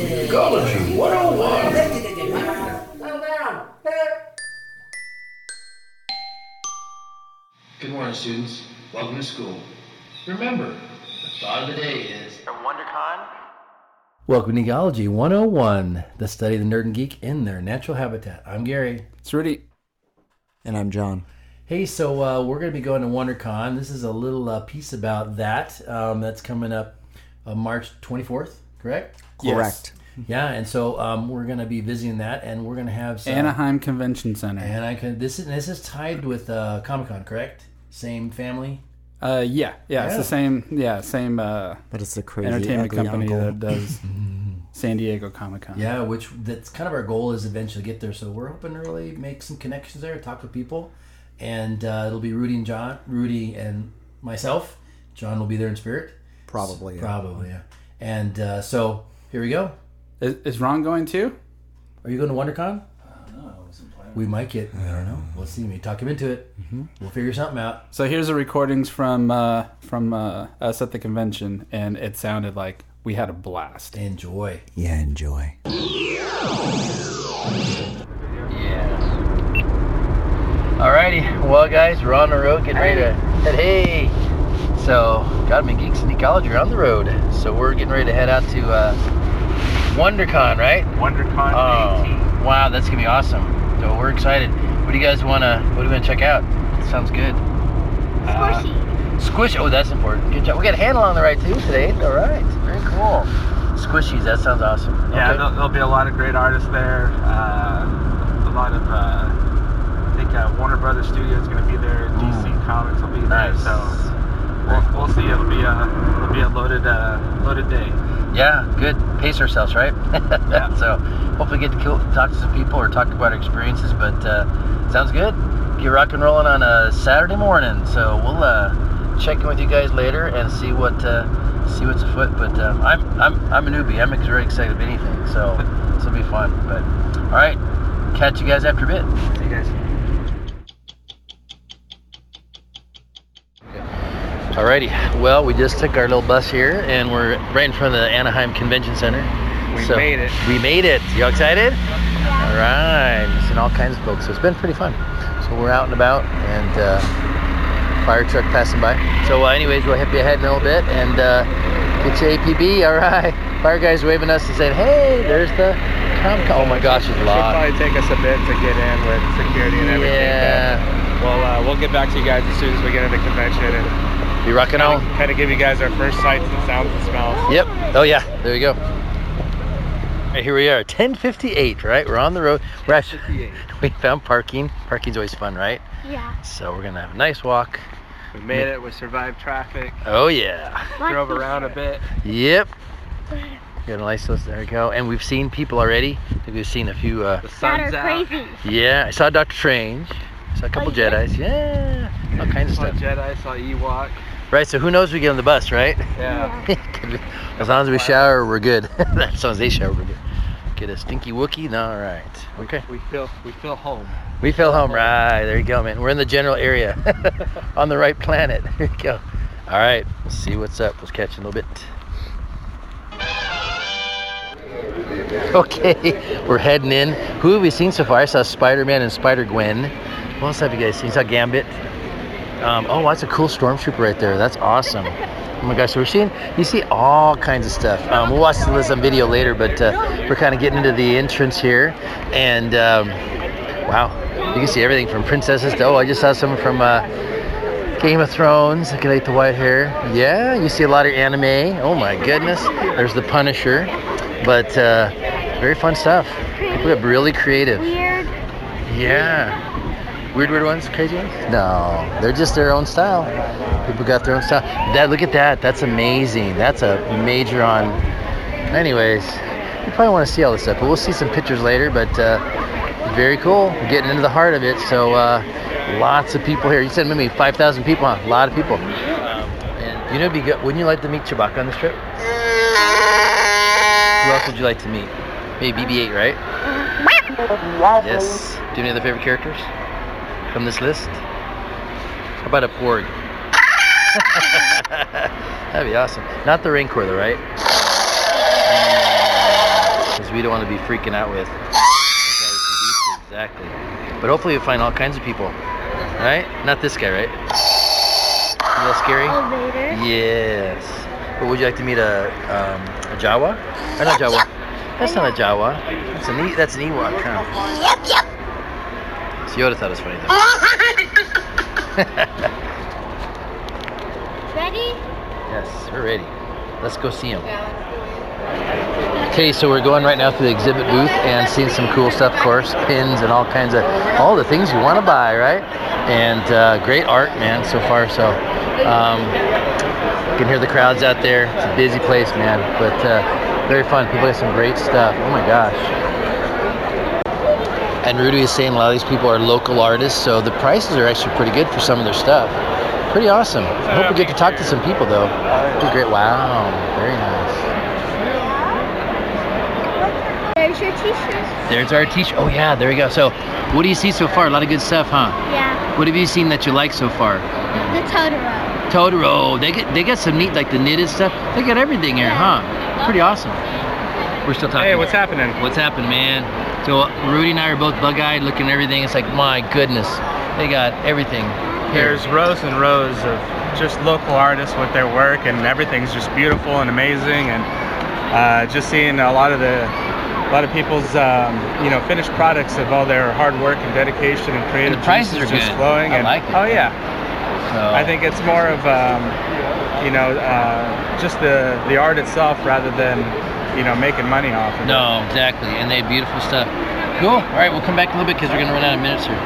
Necology 101. Good morning, students. Welcome to school. Remember, the thought of the day is WonderCon. Welcome to Necology 101, the study of the nerd and geek in their natural habitat. I'm Gary. It's Rudy. And I'm John. Hey, so uh, we're going to be going to WonderCon. This is a little uh, piece about that. Um, that's coming up uh, March 24th, correct? Correct. Yeah, and so um, we're going to be visiting that, and we're going to have some. Anaheim Convention Center. And I can. This is this is tied with uh, Comic Con, correct? Same family. Uh, yeah, yeah, it's Yeah. the same. Yeah, same uh, But it's a crazy entertainment ugly company uncle. that does San Diego Comic Con. Yeah, which that's kind of our goal is eventually get there. So we're hoping to really make some connections there, talk with people, and uh, it'll be Rudy and John, Rudy and myself. John will be there in spirit. Probably. Yeah. Probably, yeah. And uh, so here we go. Is, is Ron going too? Are you going to WonderCon? We might get. I don't know. We'll see. Maybe talk him into it. We'll figure something out. So here's the recordings from uh, from uh, us at the convention, and it sounded like we had a blast. Enjoy. Yeah, enjoy. Alrighty, well, guys, we're on the road, getting ready to head. Hey, so God Among Geeks and Necology are on the road, so we're getting ready to head out to uh, WonderCon, right? WonderCon Oh, wow, that's gonna be awesome. So we're excited. What do you guys wanna? What do you wanna check out? sounds good. Squishy. Squish. Oh, that's important. Good job. We got a handle on the right too today. All right, very cool. Squishies. That sounds awesome. Yeah, Okay. there'll, there'll be a lot of great artists there. Uh, a lot of, uh, I think uh, Warner Brothers Studios is going to be there. DC Comics will be there. Nice. So we'll, we'll see. It'll be a it'll be a loaded uh, loaded day. Yeah, good. Pace ourselves, right? Yeah. so hopefully get to kill, talk to some people or talk about our experiences. But uh, sounds good. Get rock and rolling on a Saturday morning. So we'll uh, check in with you guys later and see what uh, see what's afoot. But um, I'm I'm I'm a newbie. I'm very excited of anything. So this will be fun. But all right, catch you guys after a bit. See you guys. Alrighty. Well, we just took our little bus here, and we're right in front of the Anaheim Convention Center. We made it. We made it. You all excited? All right. Seen all kinds of folks, so it's been pretty fun. So we're out and about, and uh, fire truck passing by. So, uh, anyways, we'll hit you ahead in a little bit and uh, get your APB. All right. Fire guys waving us and saying, "Hey, there's the Comic Oh my gosh, it's a lot. Should probably take us a bit to get in with security and everything. Yeah. But we'll uh, we'll get back to you guys as soon as we get into the convention and You rocking on? kind of give you guys our first sights and sounds and smells. Yep. Oh yeah. There you go. All right, here we are, 10:58. Right, we're on the road. We're actually we found parking. Parking's always fun, right? Yeah. So we're gonna have a nice walk. We made it. We survived traffic. Oh yeah. Drove around a bit. Yep. Got a nice list. There we go. And we've seen people already. I think we've seen a few. Uh, The sun's out. crazy. yeah, I saw Doctor Strange. I Saw a couple Oh, you did? Jedi's. Yeah. All kinds of Saw stuff. Jedi, saw Ewok. Right. So who knows? We get on the bus, right? Yeah. as long as we shower, we're good. as long as they shower, we're good. Get a stinky Wookie? No, all right. Okay. We feel we feel home. We feel home. Right. There you go, man. We're in the general area. On the right planet. Here you go. All right. Let's see what's up. Let's catch in a little bit. Okay. We're heading in. Who have we seen so far? I saw Spider Man and Spider Gwen. What else have you guys seen? You saw Gambit. Um, oh, that's a cool stormtrooper right there. That's awesome. Oh my gosh, so we're seeing, you see all kinds of stuff. Um, we'll watch this on video later, but uh, we're kind of getting into the entrance here. And um, wow, you can see everything from princesses to, oh, I just saw someone from uh, Game of Thrones. Look at the white hair. Yeah, you see a lot of anime. Oh my goodness. There's the Punisher. But uh, very fun stuff. People get really creative. Weird. Yeah. Weird, weird ones, crazy ones? No, they're just their own style. People got their own style. Dad, look at that. That's amazing. That's a major on. Anyways, you probably want to see all this stuff, but we'll see some pictures later. But uh, very cool. We're getting into the heart of it. So uh, lots of people here. You said maybe 5,000 people, huh? A lot of people. And you know, it'd be good. Wouldn't you like to meet Chewbacca on this trip? Who else would you like to meet? Maybe BB-8, right? Yes. Do you have any other favorite characters from this list? How about a Porg? That'd be awesome. Not the Rancor, though, right? Because we don't want to be freaking out with. Exactly. But hopefully you'll find all kinds of people. Right? Not this guy, right? A little scary? Elevator. Yes. But would you like to meet a um, a Jawa? Or not Jawa? That's not a Jawa. That's an e- that's an Ewok, huh? Yep, yep. So Yoda thought it was funny though. Ready? yes, we're ready. Let's go see him. Okay, so we're going right now to the exhibit booth and seeing some cool stuff, of course, pins and all kinds of all the things you want to buy, right? And uh, great art, man, so far. So um, you can hear the crowds out there. It's a busy place, man, but uh, very fun. People have some great stuff. Oh my gosh. And Rudy is saying a lot of these people are local artists, so the prices are actually pretty good for some of their stuff. Pretty awesome. I hope we get to talk to some people though. Pretty great. Wow, very nice. There's your t-shirt. There's our teacher. Oh yeah, there we go. So, what do you see so far? A lot of good stuff, huh? Yeah. What have you seen that you like so far? The Totoro. Totoro. They get they got some neat like the knitted stuff. They got everything here, huh? Pretty awesome. We're still talking. Hey, what's happening? What's happening, man? So Rudy and I are both bug-eyed, looking at everything. It's like my goodness, they got everything. Here. There's rows and rows of just local artists with their work, and everything's just beautiful and amazing. And uh, just seeing a lot of the, a lot of people's, um, you know, finished products of all their hard work and dedication and creative And the prices are just good. flowing. I and, like it. Oh yeah, So, I think it's more of, um, you know, uh, just the the art itself rather than, you know, making money off of it. No, exactly, and they have beautiful stuff. Cool. All right, we'll come back in a little bit because we're gonna run out of minutes here.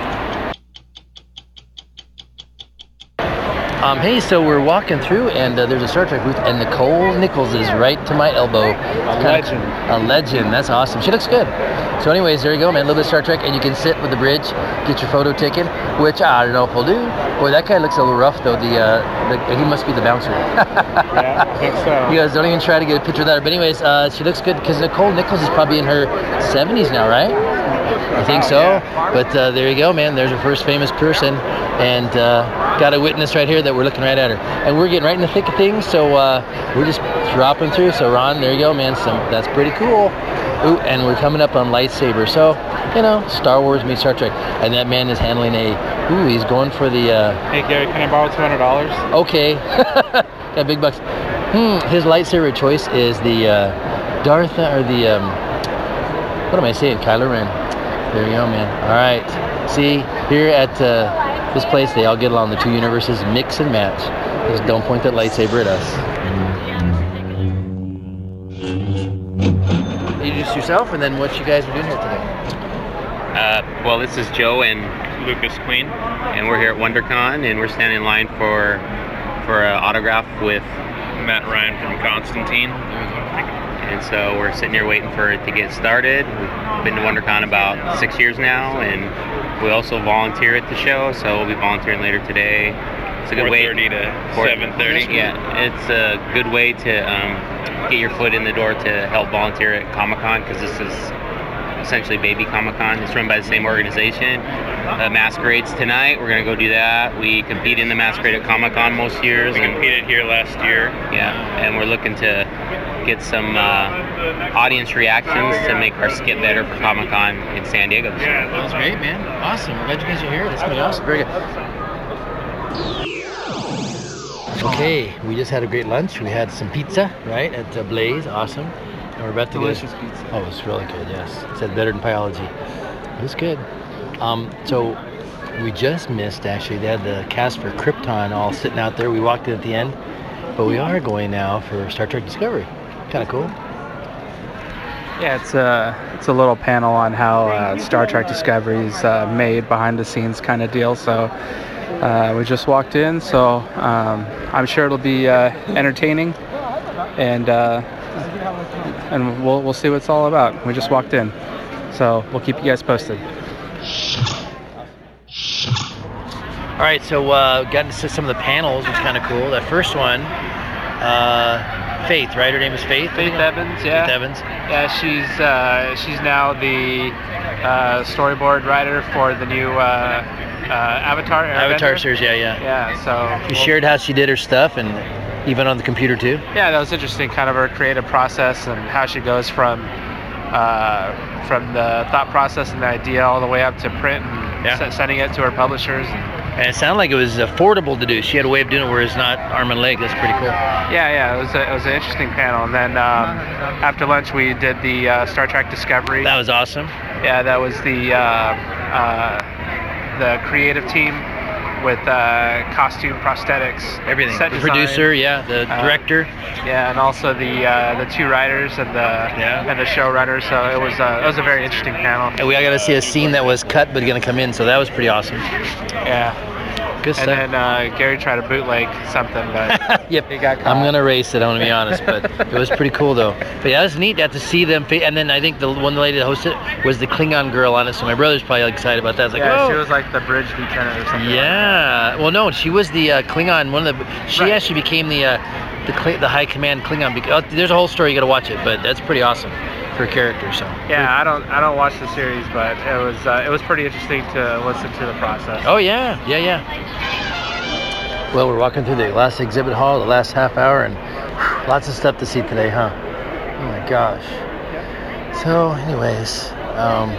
Um, hey, so we're walking through, and uh, there's a Star Trek booth, and Nichelle Nichols is right to my elbow. A legend. A legend. That's awesome. She looks good. So, anyways, there you go, man. A little bit of Star Trek, and you can sit with the bridge, get your photo taken, which I don't know if we'll do. Boy, that guy looks a little rough, though. The, uh, the he must be the bouncer. Yeah, I think so. You guys don't even try to get a picture of that. But anyways, uh, she looks good because Nichelle Nichols is probably in her 70s now, right? I think so. But uh, there you go, man. There's her first famous person, and uh, got a witness right here that we're looking right at her, and we're getting right in the thick of things. So uh, we're just dropping through. So Ron, there you go, man. Some that's pretty cool. Ooh, and we're coming up on lightsaber. So you know, Star Wars meets Star Trek, and that man is handling a. Ooh, he's going for the. Uh, Hey Gary, can I borrow two hundred dollars? Okay. Got big bucks. Hmm. His lightsaber choice is the uh, Darth or the um, what am I saying? Kylo Ren. There you go, man. All right. See here at uh, this place, they all get along. The two universes mix and match. Just don't point that lightsaber at us. Introduce yourself, and then what you guys are doing here today. Uh, well, this is Joe and Lucas Queen, and we're here at WonderCon, and we're standing in line for for an autograph with Matt Ryan from Constantine. And so we're sitting here waiting for it to get started. We've been to WonderCon about six years now, and we also volunteer at the show, so we'll be volunteering later today. It's a good way. 4:30 to 7:30. Yeah, it's a good way to um, get your foot in the door to help volunteer at Comic Con because this is essentially Baby Comic Con. It's run by the same organization. Uh, masquerades tonight. We're gonna go do that. We compete in the masquerade at Comic Con most years. We and- competed here last year. yeah, and we're looking to get some uh, audience reactions to make our skit better for Comic Con in San Diego. This year. That's great, man. Awesome. We're glad you guys are here. That's pretty awesome. Very good. Okay, we just had a great lunch. We had some pizza, right, at uh, Blaze. Awesome. And we're about to Delicious go. pizza. Oh, it's really good. Yes, it said better than biology. It was good. Um, so we just missed actually. They had the cast for Krypton all sitting out there. We walked in at the end, but we are going now for Star Trek Discovery. Kind of cool. Yeah, it's a it's a little panel on how uh, Star Trek Discovery is uh, made, behind the scenes kind of deal. So uh, we just walked in, so um, I'm sure it'll be uh, entertaining, and uh, and we'll we'll see what it's all about. We just walked in, so we'll keep you guys posted. All right, so uh, got to see some of the panels, which is kind of cool. That first one, uh, Faith, right? Her name is Faith. Faith Evans, yeah. Faith Evans. Yeah, she's uh, she's now the uh, storyboard writer for the new uh, uh, Avatar. Avatar series, yeah, yeah. Yeah, so She we'll- shared how she did her stuff, and even on the computer too. Yeah, that was interesting, kind of her creative process and how she goes from uh, from the thought process and the idea all the way up to print and Yeah. se- sending it to her publishers. And it sounded like it was affordable to do. She had a way of doing it where it's not arm and leg. That's pretty cool. Yeah, yeah, it was a, it was an interesting panel. And then um, after lunch, we did the uh, Star Trek Discovery. That was awesome. Yeah, that was the uh, uh, the creative team with uh, costume, prosthetics, Everything. set the design. producer, yeah, the Uh, director. Yeah, and also the uh, the two writers and the Yeah. and the showrunner. So it was uh, it was a very interesting panel. And we got to see a scene that was cut but going to come in, so that was pretty awesome. Yeah. Good And then uh, Gary tried to bootleg something, but yep. he got caught. I'm gonna race it. I'm gonna be honest, but it was pretty cool though. But yeah, it was neat to see them. fa- And then I think the one lady that hosted it was the Klingon girl on it. So my brother's probably excited about that. It's like, yeah, oh. she was like the bridge lieutenant or something. like Yeah. Well, no, she was the uh, Klingon. One of the. She Right. actually became the uh, the Kli- the high command Klingon. bec- Oh, there's a whole story. You got to watch it, but that's pretty awesome character. So. Yeah, I don't I don't watch the series, but it was uh, it was pretty interesting to listen to the process. Oh yeah, yeah, yeah. Well, we're walking through the last exhibit hall, the last half hour, and whew, lots of stuff to see today, huh? Oh my gosh. So, anyways, um,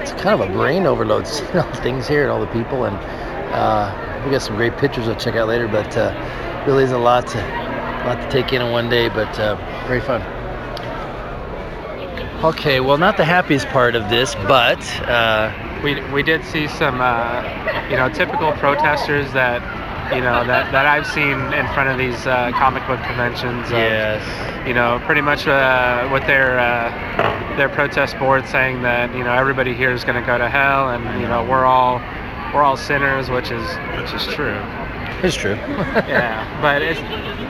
it's kind of a brain overload seeing all the things here and all the people, and uh, we got some great pictures I'll check out later. But uh, really is a lot to, a lot to take in in one day, but uh, very fun. Okay, well, not the happiest part of this, but uh, we we did see some uh, you know typical protesters that you know that, that I've seen in front of these uh, comic book conventions. of, yes. You know, pretty much uh, with their uh, their protest board saying that you know everybody here is going to go to hell, and you know we're all we're all sinners, which is which is true. It's true. yeah, but it's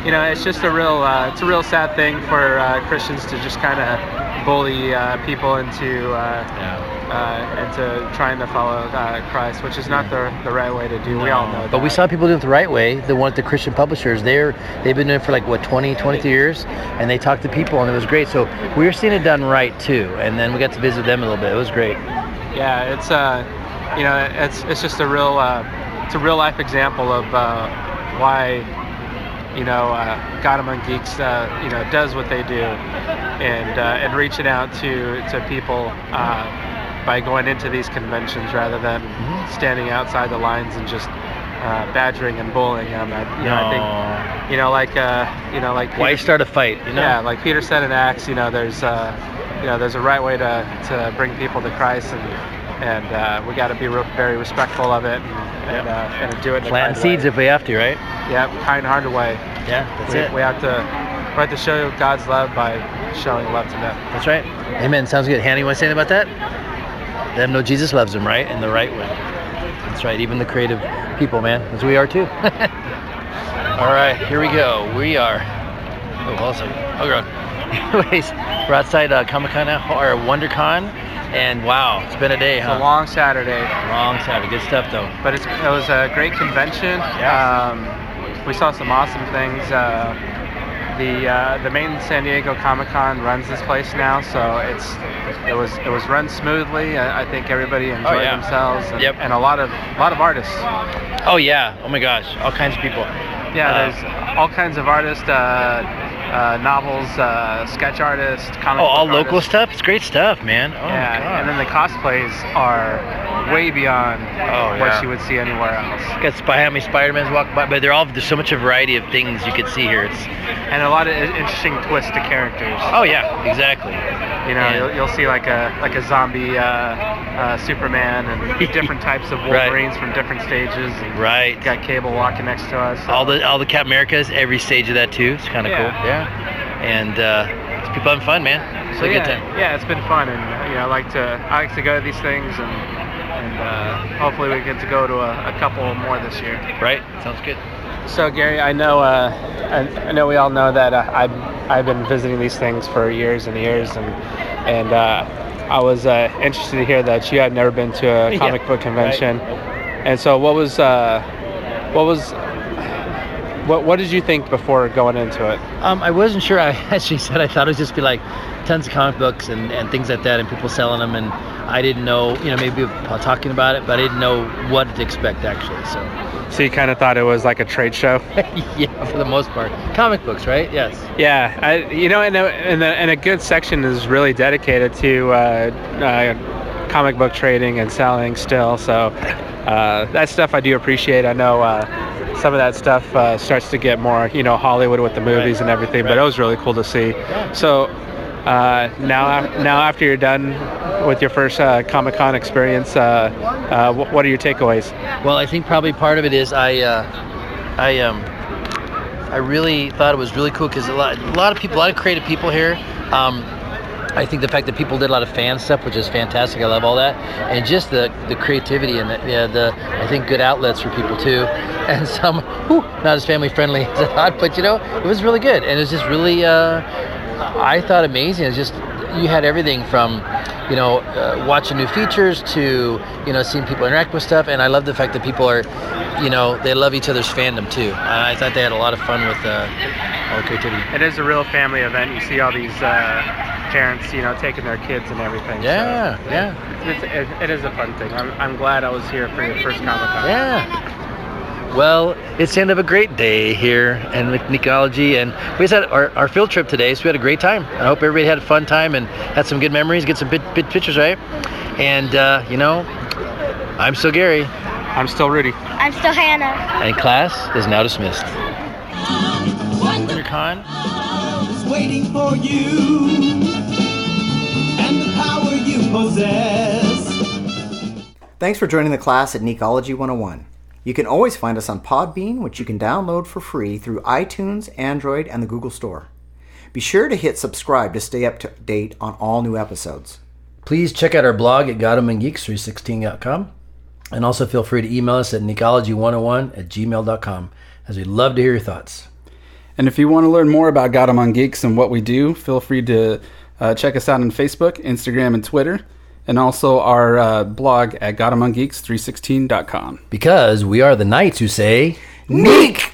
you know it's just a real uh, it's a real sad thing for uh, Christians to just kind of bully uh, people into uh, uh, into trying to follow uh, Christ, which is not the the right way to do. We all know that. But we saw people doing it the right way. The one at the Christian publishers, they're they've been doing it for like what 20, 22 years, and they talked to people, and it was great. So we were seeing it done right too. And then we got to visit them a little bit. It was great. yeah, it's uh, you know, it's it's just a real uh, it's a real life example of uh, why you know uh, God Among Geeks uh, you know does what they do, and uh, and reaching out to to people uh, by going into these conventions rather than standing outside the lines and just uh, badgering and bullying them. I, you know, I think you know like uh, you know like Why start a fight? You know? yeah, like Peter said in Acts, you know, there's uh, you know, there's a right way to, to bring people to Christ, and and uh, we got to be re- very respectful of it, and and, uh, and do it. In a Planting kind seeds way. if we have to, right? Yeah, kind-hearted way. Yeah, that's we, it. we have to we have to show God's love by showing love to them. That's right. Amen. Sounds good. Hannah, you want to say anything about that? Let them know Jesus loves them, right? In the right way. That's right. Even the creative people, man, as we are too. All right, here we go. We are. Oh, awesome. Oh, God. Anyways, we're outside uh, Comic Con now, or WonderCon, and wow, it's been a day, It's huh? a long Saturday, long Saturday. Good stuff, though. but it's, it was a great convention. Yeah. Um, we saw some awesome things. Uh, the uh, the main San Diego Comic Con runs this place now, so it's it was it was run smoothly. I, I think everybody enjoyed Oh, yeah. themselves, and, Yep. and a lot of a lot of artists. Oh yeah. Oh my gosh. All kinds of people. Yeah, Uh, there's all kinds of artists, uh, uh, novels, uh, sketch artists, comic Oh, all local stuff. It's great stuff, man. Oh yeah, and then the cosplays are way beyond Oh, what yeah. you would see anywhere else. got spy how many Spider-Mans walk by, but they're all there's so much a variety of things you could see here. It's and a lot of interesting twists to characters. oh yeah, exactly. You know, you'll, you'll see like a like a zombie uh, uh, Superman and different types of Right. Wolverines from different stages. Right. got Cable walking next to us. All the all the Cap Americas, every stage of that too. It's kind of Yeah. cool. Yeah. And uh, it's people having fun, man. It's so a yeah, good time. yeah, it's been fun, and you know, I like to I like to go to these things, and and uh, hopefully we get to go to a, a couple more this year. Right? Sounds good. So Gary, I know uh, I, I know we all know that uh, I've I've been visiting these things for years and years, and and uh, I was uh, interested to hear that you had never been to a Yeah. comic book convention, Right. and so what was uh, what was what what did you think before going into it? Um, I wasn't sure. I actually said I thought it would just be like tons of comic books and, and things like that, and people selling them, and I didn't know, you know, maybe talking about it, but I didn't know what to expect actually. So, So you kind of thought it was like a trade show? yeah, for the most part, comic books, right? Yes. Yeah, I, you know, and a, and, a, and a good section is really dedicated to uh, uh, comic book trading and selling still. So uh, that stuff I do appreciate. I know uh, some of that stuff uh, starts to get more, you know, Hollywood with the movies and everything, but it was really cool to see. So uh, now, now after you're done with your first uh, Comic Con experience, uh, uh, what are your takeaways? Well, I think probably part of it is I, uh, I um, I really thought it was really cool because a lot, a lot of people, a lot of creative people here. Um, I think the fact that people did a lot of fan stuff, which is fantastic. I love all that, and just the the creativity and the, yeah, the I think good outlets for people too, and some whew, not as family friendly as I thought, but you know it was really good, and it was just really uh, I thought amazing. It's just you had everything from you know uh, watching new features to you know seeing people interact with stuff, and I love the fact that people are you know they love each other's fandom too. I thought they had a lot of fun with uh, all the creativity. It is a real family event. You see all these uh, parents, you know, taking their kids and everything. Yeah, so yeah. It's, it, it is a fun thing. I'm, I'm glad I was here for your first Comic Con. Yeah. Well, it's the end of a great day here in Necology, and we just had our, our field trip today, so we had a great time. I hope everybody had a fun time and had some good memories, get some bit, bit pictures, right? And, uh, you know, I'm still Gary, I'm still Rudy. I'm still Hannah. and class is now dismissed. WonderCon. was waiting for you possess. Thanks for joining the class at Necology 101. You can always find us on Podbean, which you can download for free through iTunes, Android, and the Google Store. Be sure to hit subscribe to stay up to date on all new episodes. Please check out our blog at GodAmongGeeks316.com. And also feel free to email us at Necology101 at gmail.com, as we'd love to hear your thoughts. And if you want to learn more about God Among Geeks and what we do, feel free to uh, check us out on Facebook, Instagram, and Twitter, and also our uh, blog at GodAmongGeeks316.com. Because we are the knights who say, Neek!